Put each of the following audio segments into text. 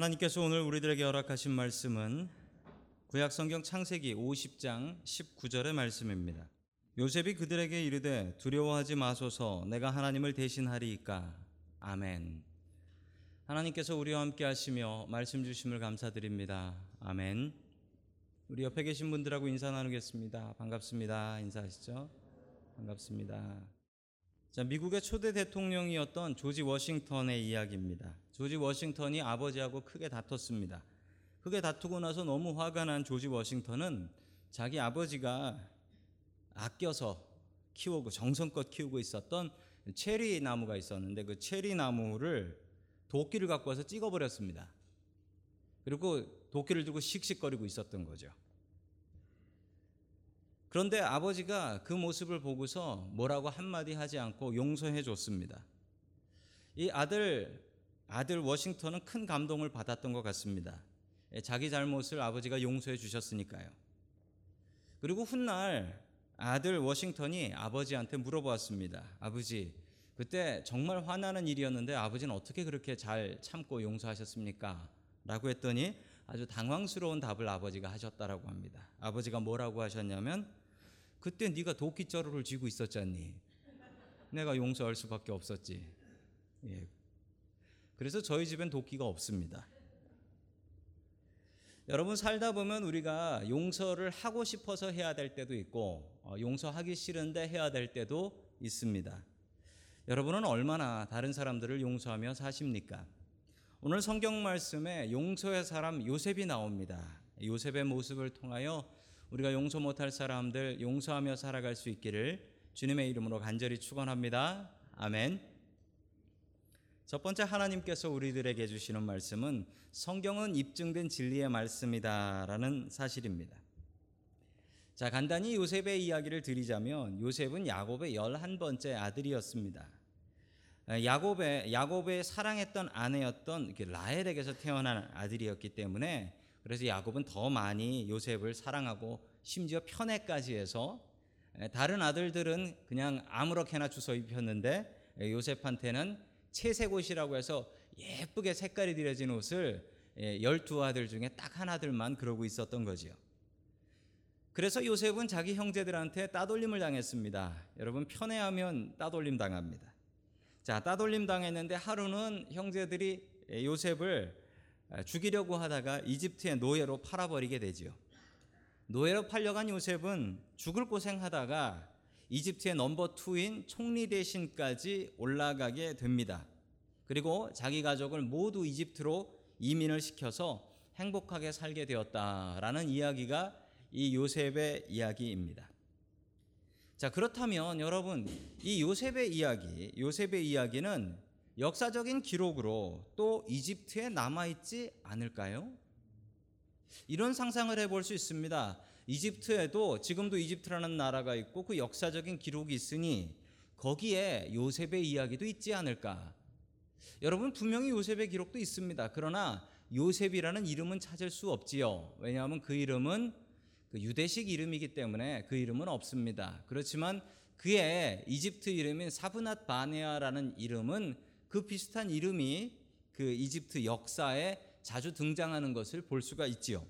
하나님께서 오늘 우리들에게 허락하신 말씀은 구약 성경 창세기 50장 19절의 말씀입니다. 요셉이 그들에게 이르되 두려워하지 마소서 내가 하나님을 대신하리이까 아멘. 하나님께서 우리와 함께 하시며 말씀 주심을 감사드립니다. 아멘. 우리 옆에 계신 분들하고 인사 나누겠습니다. 반갑습니다. 인사하시죠? 반갑습니다. 자, 미국의 초대 대통령이었던 조지 워싱턴의 이야기입니다. 조지 워싱턴이 아버지하고 크게 다퉜습니다. 크게 다투고 나서 너무 화가 난 조지 워싱턴은 자기 아버지가 아껴서 키우고 정성껏 키우고 있었던 체리 나무가 있었는데 그 체리 나무를 도끼를 갖고 와서 찍어버렸습니다. 그리고 도끼를 들고 씩씩거리고 있었던 거죠. 그런데 아버지가 그 모습을 보고서 뭐라고 한마디 하지 않고 용서해 줬습니다. 이 아들, 아들 워싱턴은 큰 감동을 받았던 것 같습니다. 예, 자기 잘못을 아버지가 용서해 주셨으니까요. 그리고 훗날 아들 워싱턴이 아버지한테 물어보았습니다. 아버지, 그때 정말 화나는 일이었는데 아버지는 어떻게 그렇게 잘 참고 용서하셨습니까? 라고 했더니 아주 당황스러운 답을 아버지가 하셨다라고 합니다. 아버지가 뭐라고 하셨냐면 그때 네가 도끼자루를 쥐고 있었잖니. 내가 용서할 수밖에 없었지. 예. 그래서 저희 집엔 도끼가 없습니다. 여러분 살다 보면 우리가 용서를 하고 싶어서 해야 될 때도 있고 어, 용서하기 싫은데 해야 될 때도 있습니다. 여러분은 얼마나 다른 사람들을 용서하며 사십니까? 오늘 성경 말씀에 용서의 사람 요셉이 나옵니다. 요셉의 모습을 통하여 우리가 용서 못할 사람들 용서하며 살아갈 수 있기를 주님의 이름으로 간절히 축원합니다. 아멘. 첫 번째 하나님께서 우리들에게 주시는 말씀은 성경은 입증된 진리의 말씀이다라는 사실입니다. 자, 간단히 요셉의 이야기를 드리자면 요셉은 야곱의 11번째 아들이었습니다. 야곱의 야곱의 사랑했던 아내였던 라헬에게서 태어난 아들이었기 때문에 그래서 야곱은 더 많이 요셉을 사랑하고 심지어 편애까지 해서 다른 아들들은 그냥 아무렇게나 주워 입혔는데 요셉한테는 채색 옷이라고 해서 예쁘게 색깔이 들여진 옷을 열두 아들 중에 딱 하나들만 그러고 있었던 거지요. 그래서 요셉은 자기 형제들한테 따돌림을 당했습니다. 여러분 편애하면 따돌림 당합니다. 자, 따돌림 당했는데 하루는 형제들이 요셉을 죽이려고 하다가 이집트의 노예로 팔아버리게 되지요. 노예로 팔려간 요셉은 죽을 고생하다가 이집트의 넘버 투인 총리 대신까지 올라가게 됩니다. 그리고 자기 가족을 모두 이집트로 이민을 시켜서 행복하게 살게 되었다라는 이야기가 이 요셉의 이야기입니다. 자, 그렇다면 여러분, 이 요셉의 이야기, 요셉의 이야기는 역사적인 기록으로 또 이집트에 남아있지 않을까요? 이런 상상을 해볼 수 있습니다. 이집트에도 지금도 이집트라는 나라가 있고 그 역사적인 기록이 있으니 거기에 요셉의 이야기도 있지 않을까? 여러분 분명히 요셉의 기록도 있습니다. 그러나 요셉이라는 이름은 찾을 수 없지요. 왜냐하면 그 이름은 그 유대식 이름이기 때문에 그 이름은 없습니다. 그렇지만 그의 이집트 이름인 사브낫 바네아라는 이름은 그 비슷한 이름이 그 이집트 역사에 자주 등장하는 것을 볼 수가 있지요.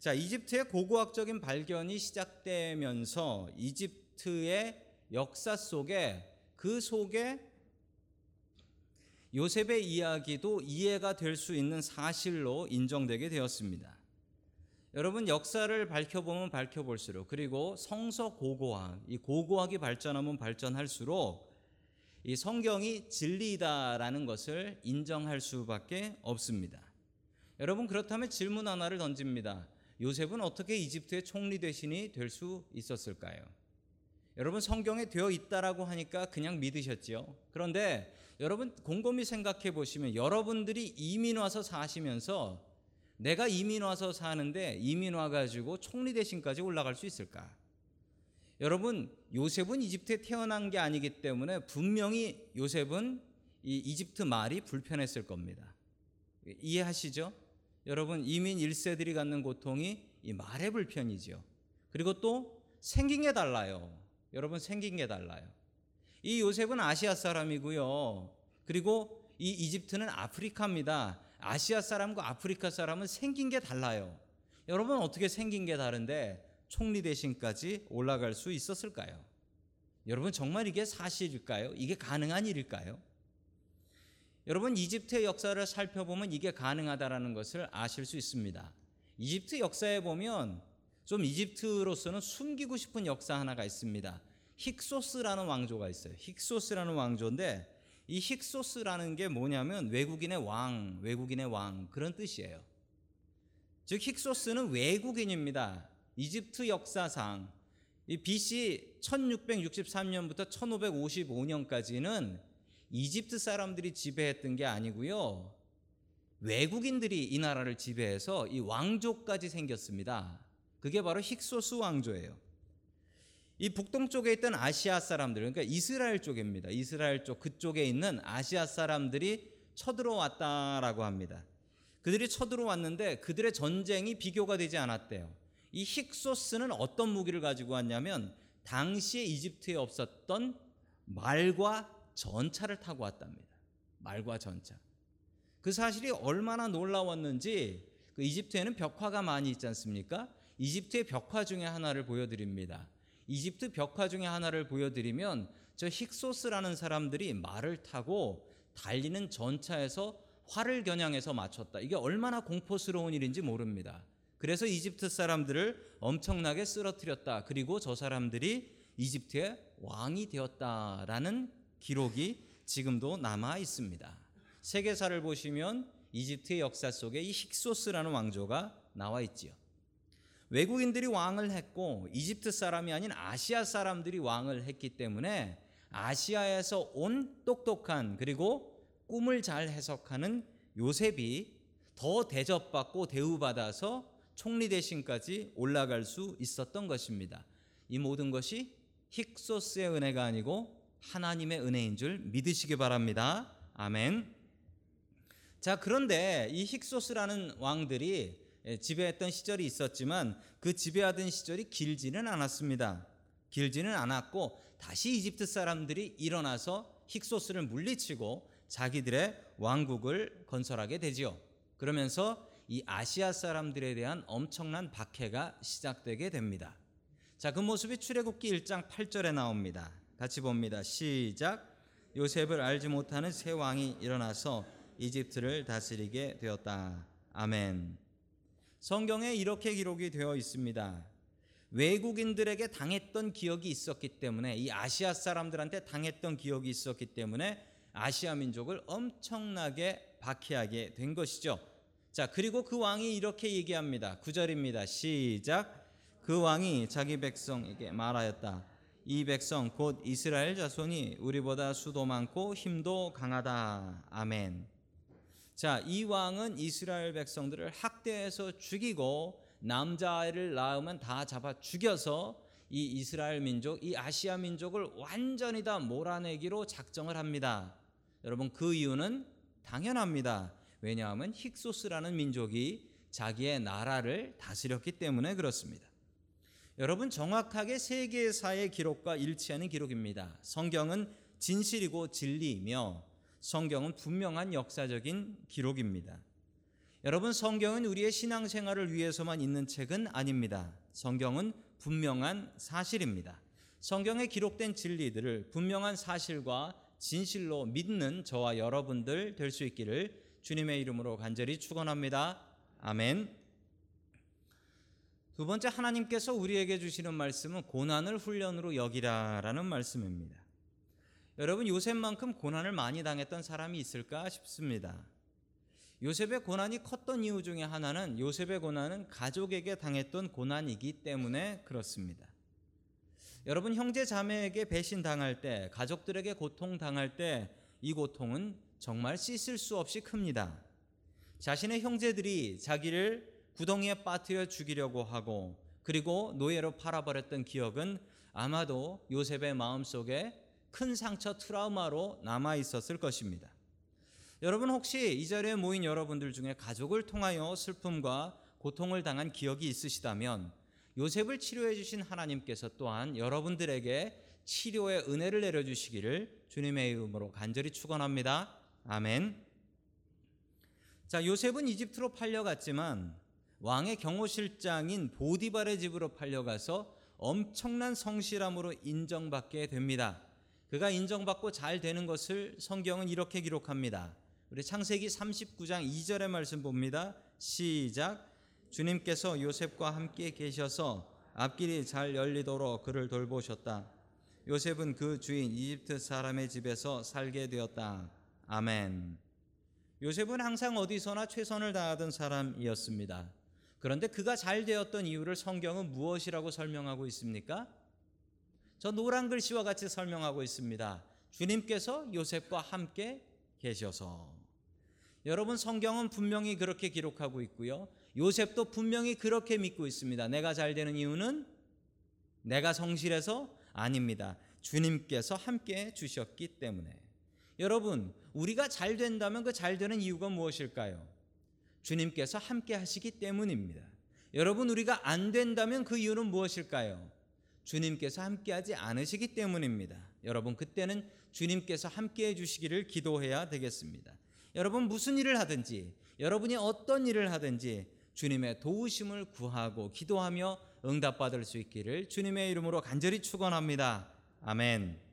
자, 이집트의 고고학적인 발견이 시작되면서 이집트의 역사 속에 그 속에 요셉의 이야기도 이해가 될 수 있는 사실로 인정되게 되었습니다. 여러분 역사를 밝혀보면 밝혀볼수록 그리고 성서 고고학, 이 고고학이 발전하면 발전할수록 이 성경이 진리다라는 것을 인정할 수밖에 없습니다. 여러분 그렇다면 질문 하나를 던집니다. 요셉은 어떻게 이집트의 총리 대신이 될 수 있었을까요? 여러분 성경에 되어 있다라고 하니까 그냥 믿으셨지요. 그런데 여러분 곰곰이 생각해 보시면 여러분들이 이민 와서 사시면서 내가 이민 와서 사는데 이민 와 가지고 총리 대신까지 올라갈 수 있을까? 여러분 요셉은 이집트에 태어난 게 아니기 때문에 분명히 요셉은 이 이집트 말이 불편했을 겁니다. 이해하시죠? 여러분 이민 1세들이 갖는 고통이 이 말의 불편이죠. 그리고 또 생긴 게 달라요. 여러분 생긴 게 달라요. 이 요셉은 아시아 사람이고요. 그리고 이 이집트는 아프리카입니다. 아시아 사람과 아프리카 사람은 생긴 게 달라요. 여러분 어떻게 생긴 게 다른데 총리 대신까지 올라갈 수 있었을까요? 여러분 정말 이게 사실일까요? 이게 가능한 일일까요? 여러분 이집트의 역사를 살펴보면 이게 가능하다라는 것을 아실 수 있습니다. 이집트 역사에 보면 좀 이집트로서는 숨기고 싶은 역사 하나가 있습니다. 힉소스라는 왕조가 있어요. 힉소스라는 왕조인데 이 힉소스라는 게 뭐냐면 외국인의 왕, 외국인의 왕 그런 뜻이에요. 즉 힉소스는 외국인입니다. 이집트 역사상 이 BC 1663년부터 1555년까지는 이집트 사람들이 지배했던 게 아니고요. 외국인들이 이 나라를 지배해서 이 왕조까지 생겼습니다. 그게 바로 힉소스 왕조예요. 이 북동쪽에 있던 아시아 사람들, 그러니까 이스라엘 쪽입니다. 이스라엘 쪽 그쪽에 있는 아시아 사람들이 쳐들어왔다라고 합니다. 그들이 쳐들어왔는데 그들의 전쟁이 비교가 되지 않았대요. 이 힉소스는 어떤 무기를 가지고 왔냐면 당시에 이집트에 없었던 말과 전차를 타고 왔답니다. 말과 전차. 그 사실이 얼마나 놀라웠는지 그 이집트에는 벽화가 많이 있지 않습니까? 이집트의 벽화 중에 하나를 보여드립니다. 이집트 벽화 중에 하나를 보여드리면 저 힉소스라는 사람들이 말을 타고 달리는 전차에서 활을 겨냥해서 맞췄다. 이게 얼마나 공포스러운 일인지 모릅니다. 그래서 이집트 사람들을 엄청나게 쓰러뜨렸다. 그리고 저 사람들이 이집트의 왕이 되었다라는 기록이 지금도 남아 있습니다. 세계사를 보시면 이집트의 역사 속에 이 힉소스라는 왕조가 나와 있지요. 외국인들이 왕을 했고 이집트 사람이 아닌 아시아 사람들이 왕을 했기 때문에 아시아에서 온 똑똑한 그리고 꿈을 잘 해석하는 요셉이 더 대접받고 대우받아서 총리 대신까지 올라갈 수 있었던 것입니다. 이 모든 것이 힉소스의 은혜가 아니고 하나님의 은혜인 줄 믿으시기 바랍니다. 아멘. 자, 그런데 이 힉소스라는 왕들이 지배했던 시절이 있었지만 그 지배하던 시절이 길지는 않았습니다. 길지는 않았고 다시 이집트 사람들이 일어나서 힉소스를 물리치고 자기들의 왕국을 건설하게 되지요. 그러면서 이 아시아 사람들에 대한 엄청난 박해가 시작되게 됩니다. 자, 그 모습이 출애굽기 1장 8절에 나옵니다. 같이 봅니다. 시작. 요셉을 알지 못하는 새 왕이 일어나서 이집트를 다스리게 되었다. 아멘. 성경에 이렇게 기록이 되어 있습니다. 외국인들에게 당했던 기억이 있었기 때문에 이 아시아 사람들한테 당했던 기억이 있었기 때문에 아시아 민족을 엄청나게 박해하게 된 것이죠. 자, 그리고 그 왕이 이렇게 얘기합니다. 9절입니다. 시작. 그 왕이 자기 백성에게 말하였다. 이 백성 곧 이스라엘 자손이 우리보다 수도 많고 힘도 강하다. 아멘. 자, 이 왕은 이스라엘 백성들을 학대해서 죽이고 남자아이를 낳으면 다 잡아 죽여서 이 이스라엘 민족, 이 아시아 민족을 완전히 다 몰아내기로 작정을 합니다. 여러분 그 이유는 당연합니다. 왜냐하면 힉소스라는 민족이 자기의 나라를 다스렸기 때문에 그렇습니다. 여러분 정확하게 세계사의 기록과 일치하는 기록입니다. 성경은 진실이고 진리이며 성경은 분명한 역사적인 기록입니다. 여러분 성경은 우리의 신앙생활을 위해서만 있는 책은 아닙니다. 성경은 분명한 사실입니다. 성경에 기록된 진리들을 분명한 사실과 진실로 믿는 저와 여러분들 될 수 있기를 주님의 이름으로 간절히 축원합니다. 아멘. 두 번째 하나님께서 우리에게 주시는 말씀은 고난을 훈련으로 여기라라는 말씀입니다. 여러분 요셉만큼 고난을 많이 당했던 사람이 있을까 싶습니다. 요셉의 고난이 컸던 이유 중에 하나는 요셉의 고난은 가족에게 당했던 고난이기 때문에 그렇습니다. 여러분 형제 자매에게 배신 당할 때, 가족들에게 고통 당할 때 이 고통은 정말 씻을 수 없이 큽니다. 자신의 형제들이 자기를 구덩이에 빠뜨려 죽이려고 하고 그리고 노예로 팔아버렸던 기억은 아마도 요셉의 마음속에 큰 상처 트라우마로 남아 있었을 것입니다. 여러분 혹시 이 자리에 모인 여러분들 중에 가족을 통하여 슬픔과 고통을 당한 기억이 있으시다면 요셉을 치료해 주신 하나님께서 또한 여러분들에게 치료의 은혜를 내려 주시기를 주님의 이름으로 간절히 축원합니다. 아멘. 자, 요셉은 이집트로 팔려갔지만 왕의 경호실장인 보디발의 집으로 팔려가서 엄청난 성실함으로 인정받게 됩니다. 그가 인정받고 잘 되는 것을 성경은 이렇게 기록합니다. 우리 창세기 39장 2절의 말씀 봅니다. 시작. 주님께서 요셉과 함께 계셔서 앞길이 잘 열리도록 그를 돌보셨다. 요셉은 그 주인 이집트 사람의 집에서 살게 되었다. 아멘. 요셉은 항상 어디서나 최선을 다하던 사람이었습니다. 그런데 그가 잘 되었던 이유를 성경은 무엇이라고 설명하고 있습니까? 저 노란 글씨와 같이 설명하고 있습니다. 주님께서 요셉과 함께 계셔서. 여러분 성경은 분명히 그렇게 기록하고 있고요. 요셉도 분명히 그렇게 믿고 있습니다. 내가 잘 되는 이유는 내가 성실해서 아닙니다. 주님께서 함께 주셨기 때문에. 여러분, 우리가 잘 된다면 그 잘 되는 이유가 무엇일까요? 주님께서 함께 하시기 때문입니다. 여러분, 우리가 안 된다면 그 이유는 무엇일까요? 주님께서 함께 하지 않으시기 때문입니다. 여러분, 그때는 주님께서 함께 해 주시기를 기도해야 되겠습니다. 여러분, 무슨 일을 하든지, 여러분이 어떤 일을 하든지 주님의 도우심을 구하고 기도하며 응답받을 수 있기를 주님의 이름으로 간절히 축원합니다. 아멘.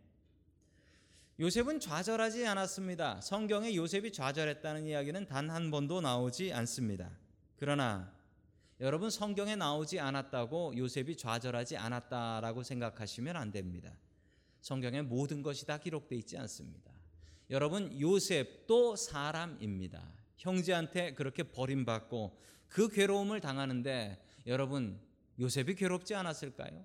요셉은 좌절하지 않았습니다. 성경에 요셉이 좌절했다는 이야기는 단 한 번도 나오지 않습니다. 그러나 여러분 성경에 나오지 않았다고 요셉이 좌절하지 않았다라고 생각하시면 안 됩니다. 성경에 모든 것이 다 기록되어 있지 않습니다. 여러분 요셉도 사람입니다. 형제한테 그렇게 버림받고 그 괴로움을 당하는데 여러분 요셉이 괴롭지 않았을까요?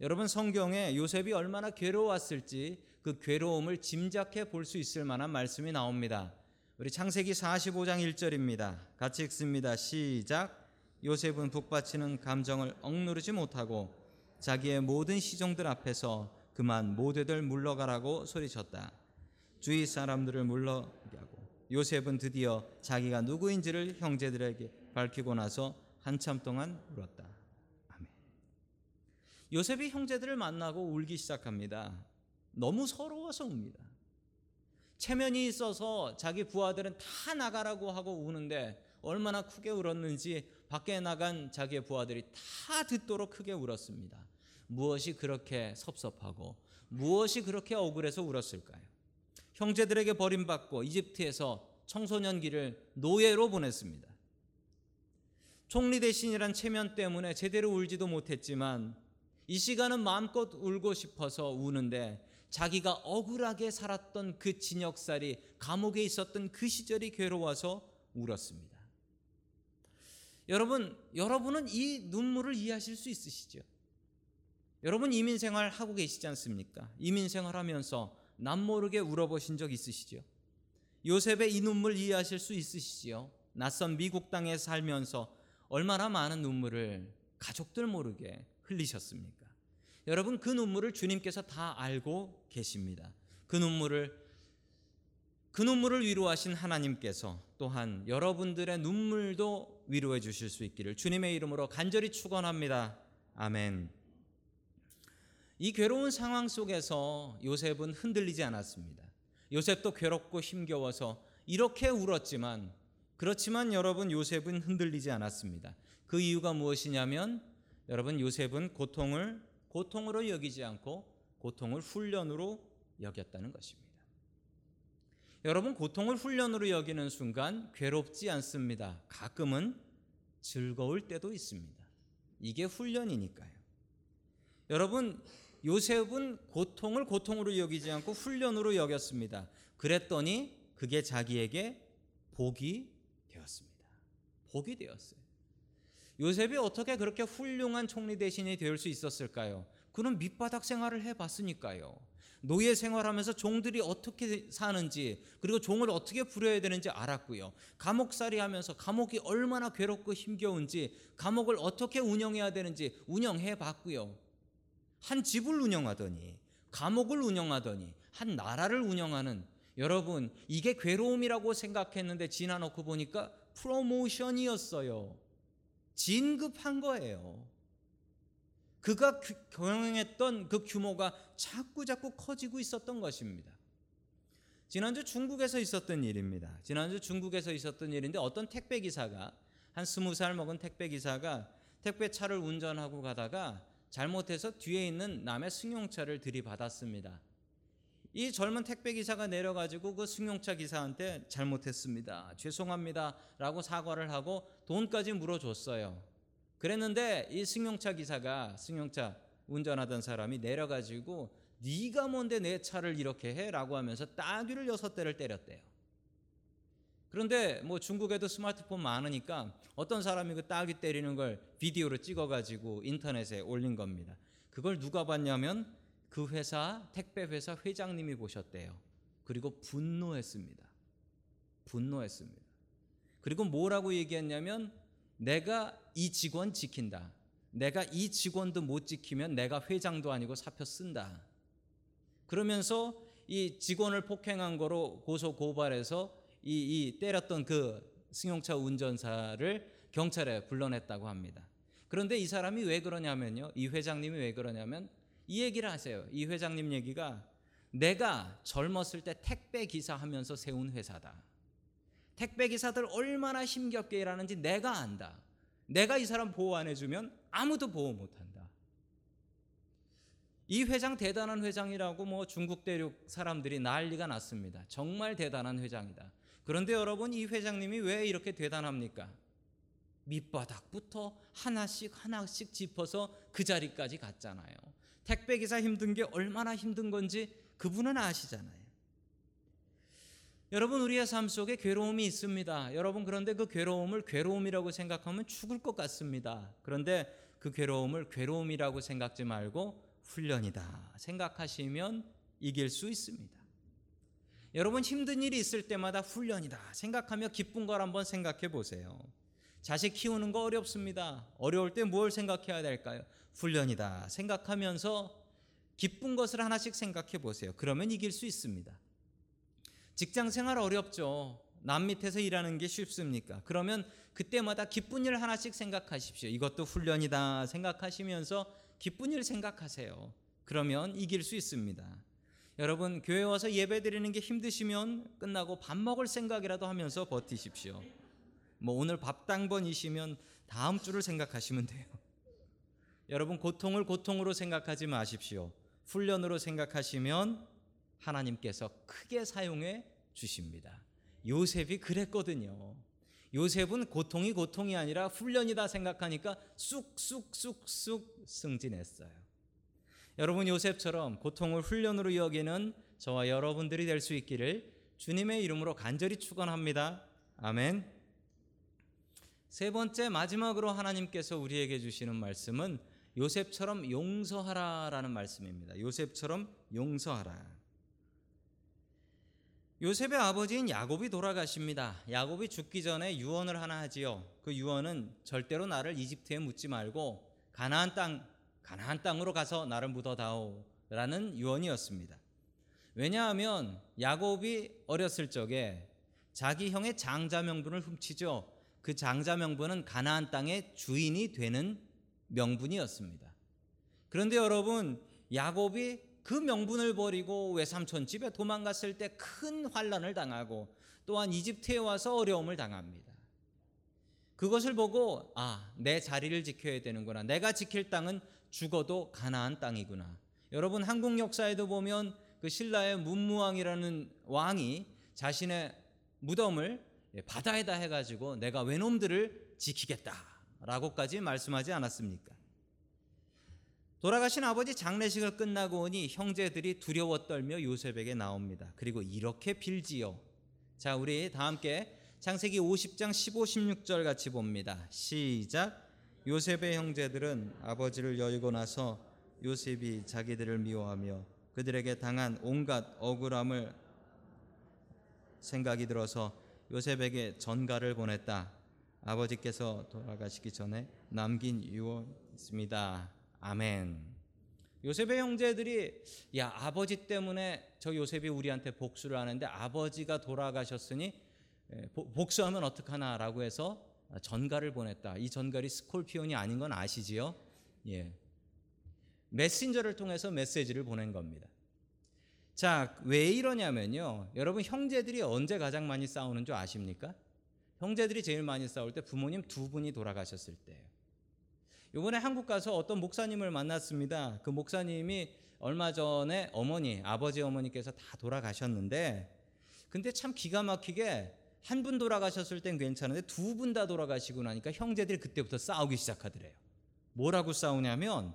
여러분 성경에 요셉이 얼마나 괴로웠을지 그 괴로움을 짐작해 볼 수 있을 만한 말씀이 나옵니다. 우리 창세기 45장 1절입니다. 같이 읽습니다. 시작. 요셉은 북받치는 감정을 억누르지 못하고 자기의 모든 시종들 앞에서 그만 모두들 물러가라고 소리쳤다. 주위 사람들을 물러가고 요셉은 드디어 자기가 누구인지를 형제들에게 밝히고 나서 한참 동안 울었다. 요셉이 형제들을 만나고 울기 시작합니다. 너무 서러워서 웁니다. 체면이 있어서 자기 부하들은 다 나가라고 하고 우는데 얼마나 크게 울었는지 밖에 나간 자기의 부하들이 다 듣도록 크게 울었습니다. 무엇이 그렇게 섭섭하고 무엇이 그렇게 억울해서 울었을까요? 형제들에게 버림받고 이집트에서 청소년기를 노예로 보냈습니다. 총리 대신이란 체면 때문에 제대로 울지도 못했지만 이 시간은 마음껏 울고 싶어서 우는데 자기가 억울하게 살았던 그 진역살이 감옥에 있었던 그 시절이 괴로워서 울었습니다. 여러분, 여러분은 이 눈물을 이해하실 수 있으시죠? 여러분 이민 생활 하고 계시지 않습니까? 이민 생활 하면서 남모르게 울어보신 적 있으시죠? 요셉의 이 눈물 이해하실 수 있으시지요? 낯선 미국 땅에 살면서 얼마나 많은 눈물을 가족들 모르게 흘리셨습니까? 여러분 그 눈물을 주님께서 다 알고 계십니다. 그 눈물을 그 눈물을 위로하신 하나님께서 또한 여러분들의 눈물도 위로해 주실 수 있기를 주님의 이름으로 간절히 축원합니다. 아멘. 이 괴로운 상황 속에서 요셉은 흔들리지 않았습니다. 요셉도 괴롭고 힘겨워서 이렇게 울었지만 그렇지만 여러분 요셉은 흔들리지 않았습니다. 그 이유가 무엇이냐면 여러분 요셉은 고통을 고통으로 여기지 않고 고통을 훈련으로 여겼다는 것입니다. 여러분 고통을 훈련으로 여기는 순간 괴롭지 않습니다. 가끔은 즐거울 때도 있습니다. 이게 훈련이니까요. 여러분 요셉은 고통을 고통으로 여기지 않고 훈련으로 여겼습니다. 그랬더니 그게 자기에게 복이 되었습니다. 복이 되었어요. 요셉이 어떻게 그렇게 훌륭한 총리 대신이 될 수 있었을까요? 그는 밑바닥 생활을 해봤으니까요. 노예 생활하면서 종들이 어떻게 사는지 그리고 종을 어떻게 부려야 되는지 알았고요. 감옥살이 하면서 감옥이 얼마나 괴롭고 힘겨운지 감옥을 어떻게 운영해야 되는지 운영해 봤고요. 한 집을 운영하더니 감옥을 운영하더니 한 나라를 운영하는 여러분 이게 괴로움이라고 생각했는데 지나놓고 보니까 프로모션이었어요. 진급한 거예요. 그가 경영했던 그 규모가 자꾸 자꾸 커지고 있었던 것입니다. 지난주 중국에서 있었던 일입니다. 지난주 중국에서 있었던 일인데 어떤 택배 기사가 한 스무 살 먹은 택배 기사가 택배 차를 운전하고 가다가 잘못해서 뒤에 있는 남의 승용차를 들이받았습니다. 이 젊은 택배 기사가 내려가지고 그 승용차 기사한테 잘못했습니다. 죄송합니다 라고 사과를 하고 돈까지 물어줬어요. 그랬는데 이 승용차 기사가 승용차 운전하던 사람이 내려가지고 네가 뭔데 내 차를 이렇게 해 라고 하면서 따귀를 여섯 대를 때렸대요. 그런데 뭐 중국에도 스마트폰 많으니까 어떤 사람이 그 따귀 때리는 걸 비디오로 찍어가지고 인터넷에 올린 겁니다. 그걸 누가 봤냐면 그 회사 택배 회사 회장님이 보셨대요. 그리고 분노했습니다. 분노했습니다. 그리고 뭐라고 얘기했냐면 내가 이 직원 지킨다. 내가 이 직원도 못 지키면 내가 회장도 아니고 사표 쓴다. 그러면서 이 직원을 폭행한 거로 고소 고발해서 이, 이 때렸던 그 승용차 운전사를 경찰에 불러냈다고 합니다. 그런데 이 사람이 왜 그러냐면요. 이 회장님이 왜 그러냐면 이 얘기를 하세요. 이 회장님 얘기가 내가 젊었을 때 택배 기사 하면서 세운 회사다. 택배 기사들 얼마나 힘겹게 일하는지 내가 안다. 내가 이 사람 보호 안 해주면 아무도 보호 못 한다. 이 회장 대단한 회장이라고 뭐 중국 대륙 사람들이 난리가 났습니다. 정말 대단한 회장이다. 그런데 여러분 이 회장님이 왜 이렇게 대단합니까? 밑바닥부터 하나씩 하나씩 짚어서 그 자리까지 갔잖아요. 택배 기사 힘든 게 얼마나 힘든 건지 그분은 아시잖아요. 여러분 우리의 삶 속에 괴로움이 있습니다. 여러분 그런데 그 괴로움을 괴로움이라고 생각하면 죽을 것 같습니다. 그런데 그 괴로움을 괴로움이라고 생각지 말고 훈련이다 생각하시면 이길 수 있습니다. 여러분 힘든 일이 있을 때마다 훈련이다 생각하며 기쁜 걸 한번 생각해 보세요. 자식 키우는 거 어렵습니다. 어려울 때 뭘 생각해야 될까요? 훈련이다 생각하면서 기쁜 것을 하나씩 생각해 보세요. 그러면 이길 수 있습니다. 직장 생활 어렵죠. 남 밑에서 일하는 게 쉽습니까? 그러면 그때마다 기쁜 일 하나씩 생각하십시오. 이것도 훈련이다 생각하시면서 기쁜 일 생각하세요. 그러면 이길 수 있습니다. 여러분 교회 와서 예배 드리는 게 힘드시면 끝나고 밥 먹을 생각이라도 하면서 버티십시오. 뭐 오늘 밥 당번이시면 다음 주를 생각하시면 돼요. 여러분 고통을 고통으로 생각하지 마십시오. 훈련으로 생각하시면 하나님께서 크게 사용해 주십니다. 요셉이 그랬거든요. 요셉은 고통이 고통이 아니라 훈련이다 생각하니까 쑥쑥쑥쑥 승진했어요. 여러분 요셉처럼 고통을 훈련으로 여기는 저와 여러분들이 될 수 있기를 주님의 이름으로 간절히 축원합니다. 아멘. 세 번째 마지막으로 하나님께서 우리에게 주시는 말씀은 요셉처럼 용서하라라는 말씀입니다. 요셉처럼 용서하라. 요셉의 아버지인 야곱이 돌아가십니다. 야곱이 죽기 전에 유언을 하나 하지요. 그 유언은 절대로 나를 이집트에 묻지 말고 가나안 땅 가나안 땅으로 가서 나를 묻어다오라는 유언이었습니다. 왜냐하면 야곱이 어렸을 적에 자기 형의 장자 명분을 훔치죠. 그 장자 명분은 가나안 땅의 주인이 되는 명분이었습니다. 그런데 여러분 야곱이 그 명분을 버리고 외삼촌 집에 도망갔을 때 큰 환란을 당하고 또한 이집트에 와서 어려움을 당합니다. 그것을 보고 아, 내 자리를 지켜야 되는구나. 내가 지킬 땅은 죽어도 가나안 땅이구나. 여러분 한국 역사에도 보면 그 신라의 문무왕이라는 왕이 자신의 무덤을 바다에다 해가지고 내가 외놈들을 지키겠다 라고까지 말씀하지 않았습니까? 돌아가신 아버지 장례식을 끝나고 오니 형제들이 두려워 떨며 요셉에게 나옵니다. 그리고 이렇게 빌지요. 자, 우리 다 함께 창세기 50장 15, 16절 같이 봅니다. 시작. 요셉의 형제들은 아버지를 여의고 나서 요셉이 자기들을 미워하며 그들에게 당한 온갖 억울함을 생각이 들어서 요셉에게 전가를 보냈다. 아버지께서 돌아가시기 전에 남긴 유언입니다. 아멘. 요셉의 형제들이 야 아버지 때문에 저 요셉이 우리한테 복수를 하는데 아버지가 돌아가셨으니 복수하면 어떡하나라고 해서 전가를 보냈다. 이 전갈이 스콜피온이 아닌 건 아시지요? 예. 메신저를 통해서 메시지를 보낸 겁니다. 자, 왜 이러냐면요. 여러분 형제들이 언제 가장 많이 싸우는 줄 아십니까? 형제들이 제일 많이 싸울 때 부모님 두 분이 돌아가셨을 때예요. 요번에 한국 가서 어떤 목사님을 만났습니다. 그 목사님이 얼마 전에 어머니, 아버지 어머니께서 다 돌아가셨는데 근데 참 기가 막히게 한 분 돌아가셨을 땐 괜찮은데 두 분 다 돌아가시고 나니까 형제들이 그때부터 싸우기 시작하더래요. 뭐라고 싸우냐면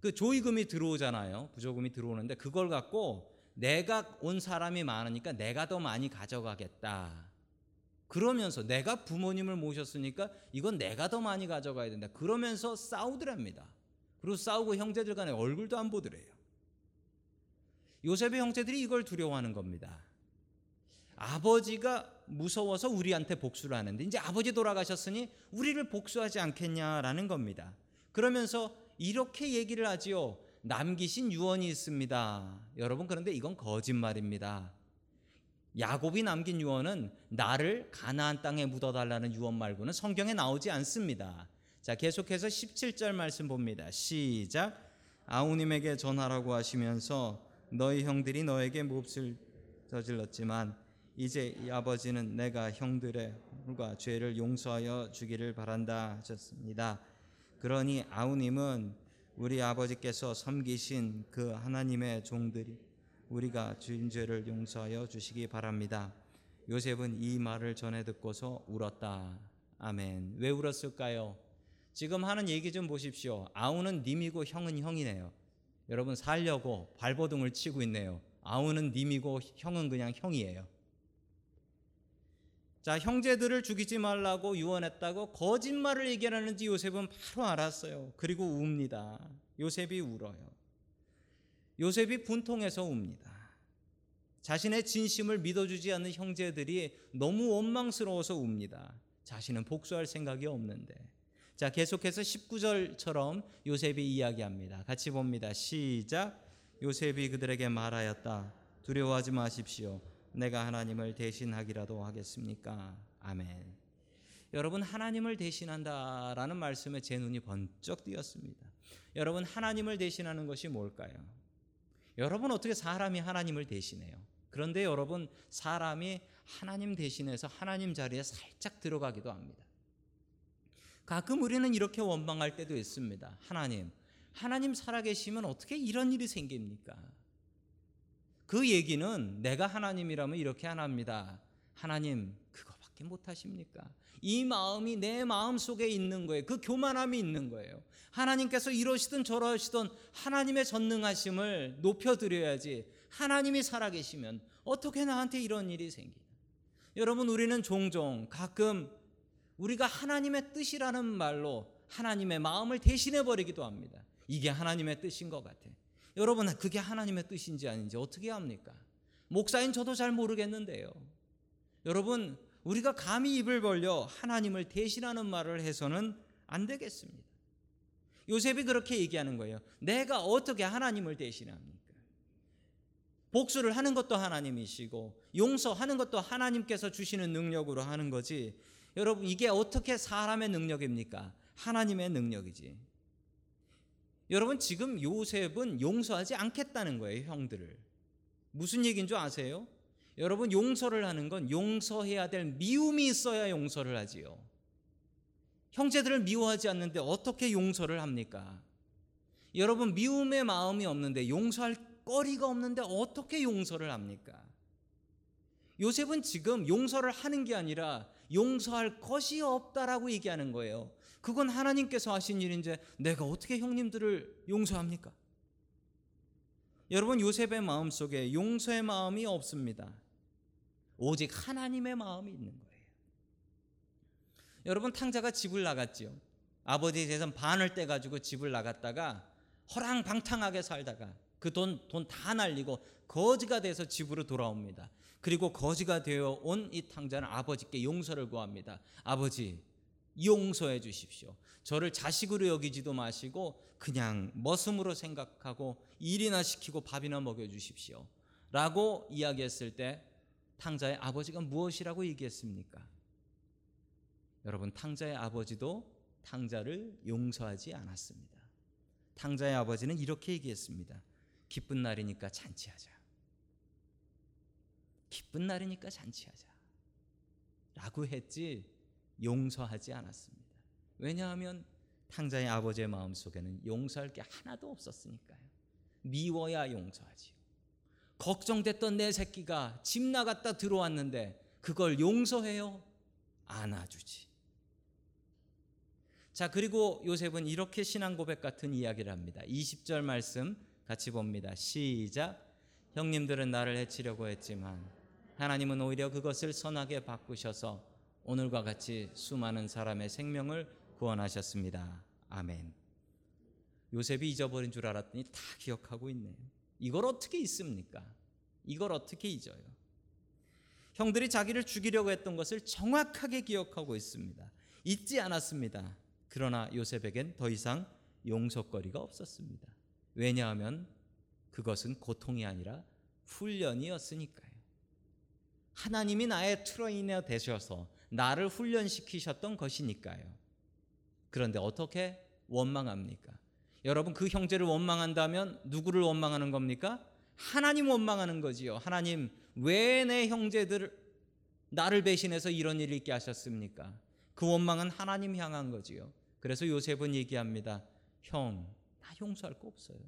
그 조의금이 들어오잖아요. 부조금이 들어오는데 그걸 갖고 내가 온 사람이 많으니까 내가 더 많이 가져가겠다. 그러면서 내가 부모님을 모셨으니까 이건 내가 더 많이 가져가야 된다. 그러면서 싸우더랍니다. 그리고 싸우고 형제들 간에 얼굴도 안 보더래요. 요셉의 형제들이 이걸 두려워하는 겁니다. 아버지가 무서워서 우리한테 복수를 하는데 이제 아버지 돌아가셨으니 우리를 복수하지 않겠냐라는 겁니다. 그러면서 이렇게 얘기를 하지요. 남기신 유언이 있습니다. 여러분 그런데 이건 거짓말입니다. 야곱이 남긴 유언은 나를 가나안 땅에 묻어 달라는 유언 말고는 성경에 나오지 않습니다. 자 계속해서 17절 말씀 봅니다. 시작. 아우님에게 전하라고 하시면서 너희 형들이 너에게 몹쓸 저질렀지만 이제 이 아버지는 내가 형들의 과 죄를 용서하여 주기를 바란다 하셨습니다. 그러니 아우님은 우리 아버지께서 섬기신 그 하나님의 종들이 우리가 주인 죄를 용서하여 주시기 바랍니다. 요셉은 이 말을 전해 듣고서 울었다. 아멘. 왜 울었을까요? 지금 하는 얘기 좀 보십시오. 아우는 님이고 형은 형이네요. 여러분 살려고 발버둥을 치고 있네요. 아우는 님이고 형은 그냥 형이에요. 자, 형제들을 죽이지 말라고 유언했다고 거짓말을 얘기하는지 요셉은 바로 알았어요. 그리고 웁니다. 요셉이 울어요. 요셉이 분통해서 웁니다. 자신의 진심을 믿어주지 않는 형제들이 너무 원망스러워서 웁니다. 자신은 복수할 생각이 없는데. 자, 계속해서 19절처럼 요셉이 이야기합니다. 같이 봅니다. 시작. 요셉이 그들에게 말하였다. 두려워하지 마십시오. 내가 하나님을 대신하기라도 하겠습니까? 아멘. 여러분 하나님을 대신한다라는 말씀에 제 눈이 번쩍 띄었습니다. 여러분 하나님을 대신하는 것이 뭘까요? 여러분 어떻게 사람이 하나님을 대신해요? 그런데 여러분 사람이 하나님 대신해서 하나님 자리에 살짝 들어가기도 합니다. 가끔 우리는 이렇게 원망할 때도 있습니다. 하나님, 하나님 살아계시면 어떻게 이런 일이 생깁니까? 그 얘기는 내가 하나님이라면 이렇게 안 합니다. 하나님, 그거 밖에 못 하십니까? 이 마음이 내 마음 속에 있는 거예요. 그 교만함이 있는 거예요. 하나님께서 이러시든 저러시든 하나님의 전능하심을 높여드려야지. 하나님이 살아계시면 어떻게 나한테 이런 일이 생기냐. 여러분, 우리는 종종 가끔 우리가 하나님의 뜻이라는 말로 하나님의 마음을 대신해 버리기도 합니다. 이게 하나님의 뜻인 것 같아. 여러분, 그게 하나님의 뜻인지 아닌지 어떻게 합니까? 목사인 저도 잘 모르겠는데요. 여러분, 우리가 감히 입을 벌려 하나님을 대신하는 말을 해서는 안 되겠습니다. 요셉이 그렇게 얘기하는 거예요. 내가 어떻게 하나님을 대신합니까? 복수를 하는 것도 하나님이시고 용서하는 것도 하나님께서 주시는 능력으로 하는 거지. 여러분 이게 어떻게 사람의 능력입니까? 하나님의 능력이지. 여러분 지금 요셉은 용서하지 않겠다는 거예요, 형들을. 무슨 얘기인 줄 아세요? 여러분 용서를 하는 건 용서해야 될 미움이 있어야 용서를 하지요. 형제들을 미워하지 않는데 어떻게 용서를 합니까? 여러분 미움의 마음이 없는데 용서할 거리가 없는데 어떻게 용서를 합니까? 요셉은 지금 용서를 하는 게 아니라 용서할 것이 없다라고 얘기하는 거예요. 그건 하나님께서 하신 일인지 내가 어떻게 형님들을 용서합니까? 여러분 요셉의 마음 속에 용서의 마음이 없습니다. 오직 하나님의 마음이 있는 거예요. 여러분 탕자가 집을 나갔지요. 아버지 재산 반을 떼 가지고 집을 나갔다가 허랑방탕하게 살다가 그 돈 돈 다 날리고 거지가 돼서 집으로 돌아옵니다. 그리고 거지가 되어 온 이 탕자는 아버지께 용서를 구합니다. 아버지 용서해 주십시오. 저를 자식으로 여기지도 마시고 그냥 머슴으로 생각하고 일이나 시키고 밥이나 먹여 주십시오. 라고 이야기했을 때 탕자의 아버지가 무엇이라고 얘기했습니까? 여러분 탕자의 아버지도 탕자를 용서하지 않았습니다. 탕자의 아버지는 이렇게 얘기했습니다. 기쁜 날이니까 잔치하자. 기쁜 날이니까 잔치하자. 라고 했지 용서하지 않았습니다. 왜냐하면 탕자의 아버지의 마음 속에는 용서할 게 하나도 없었으니까요. 미워야 용서하지요. 걱정됐던 내 새끼가 집 나갔다 들어왔는데 그걸 용서해요? 안아주지. 자, 그리고 요셉은 이렇게 신앙 고백 같은 이야기를 합니다. 20절 말씀 같이 봅니다. 시작. 형님들은 나를 해치려고 했지만 하나님은 오히려 그것을 선하게 바꾸셔서 오늘과 같이 수많은 사람의 생명을 구원하셨습니다. 아멘. 요셉이 잊어버린 줄 알았더니 다 기억하고 있네요. 이걸 어떻게 잊습니까? 이걸 어떻게 잊어요? 형들이 자기를 죽이려고 했던 것을 정확하게 기억하고 있습니다. 잊지 않았습니다. 그러나 요셉에겐 더 이상 용서거리가 없었습니다. 왜냐하면 그것은 고통이 아니라 훈련이었으니까요. 하나님이 나의 트레이너 되셔서 나를 훈련시키셨던 것이니까요. 그런데 어떻게 원망합니까? 여러분 그 형제를 원망한다면 누구를 원망하는 겁니까? 하나님 원망하는 거지요. 하나님 왜 내 형제들 나를 배신해서 이런 일을 있게 하셨습니까? 그 원망은 하나님 향한 거지요. 그래서 요셉은 얘기합니다. 형, 나 용서할 거 없어요.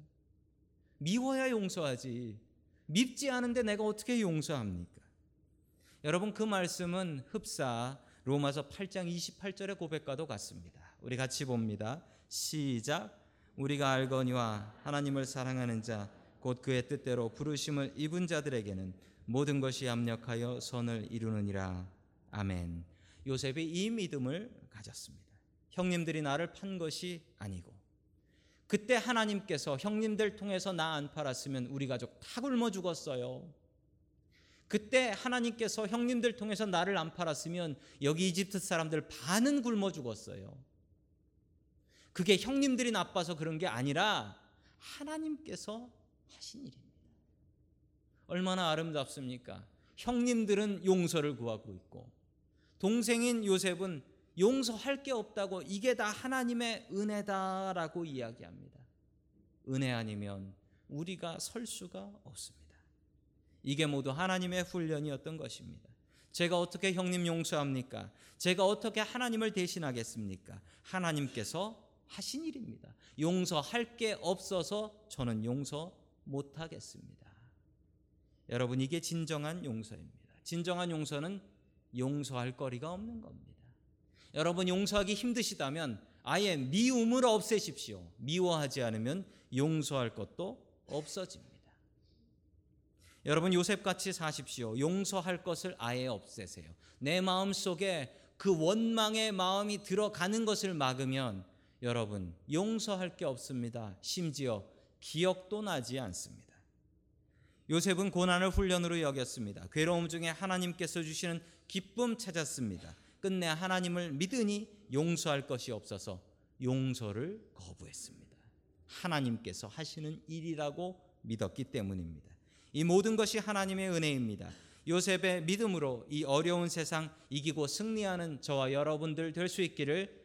미워야 용서하지. 밉지 않은데 내가 어떻게 용서합니까? 여러분 그 말씀은 흡사 로마서 8장 28절의 고백과도 같습니다. 우리 같이 봅니다. 시작. 우리가 알거니와 하나님을 사랑하는 자 곧 그의 뜻대로 부르심을 입은 자들에게는 모든 것이 합력하여 선을 이루느니라. 아멘. 요셉이 이 믿음을 가졌습니다. 형님들이 나를 판 것이 아니고 그때 하나님께서 형님들 통해서 나 안 팔았으면 우리 가족 다 굶어 죽었어요. 그때 하나님께서 형님들 통해서 나를 안 팔았으면 여기 이집트 사람들 반은 굶어 죽었어요. 그게 형님들이 나빠서 그런 게 아니라 하나님께서 하신 일입니다. 얼마나 아름답습니까? 형님들은 용서를 구하고 있고 동생인 요셉은 용서할 게 없다고 이게 다 하나님의 은혜다라고 이야기합니다. 은혜 아니면 우리가 설 수가 없습니다. 이게 모두 하나님의 훈련이었던 것입니다. 제가 어떻게 형님 용서합니까? 제가 어떻게 하나님을 대신하겠습니까? 하나님께서 하신 일입니다. 용서할 게 없어서 저는 용서 못 하겠습니다. 여러분 이게 진정한 용서입니다. 진정한 용서는 용서할 거리가 없는 겁니다. 여러분 용서하기 힘드시다면 아예 미움을 없애십시오. 미워하지 않으면 용서할 것도 없어집니다. 여러분 요셉 같이 사십시오. 용서할 것을 아예 없애세요. 내 마음 속에 그 원망의 마음이 들어가는 것을 막으면 여러분 용서할 게 없습니다. 심지어 기억도 나지 않습니다. 요셉은 고난을 훈련으로 여겼습니다. 괴로움 중에 하나님께서 주시는 기쁨 찾았습니다. 끝내 하나님을 믿으니 용서할 것이 없어서 용서를 거부했습니다. 하나님께서 하시는 일이라고 믿었기 때문입니다. 이 모든 것이 하나님의 은혜입니다. 요셉의 믿음으로 이 어려운 세상 이기고 승리하는 저와 여러분들 될 수 있기를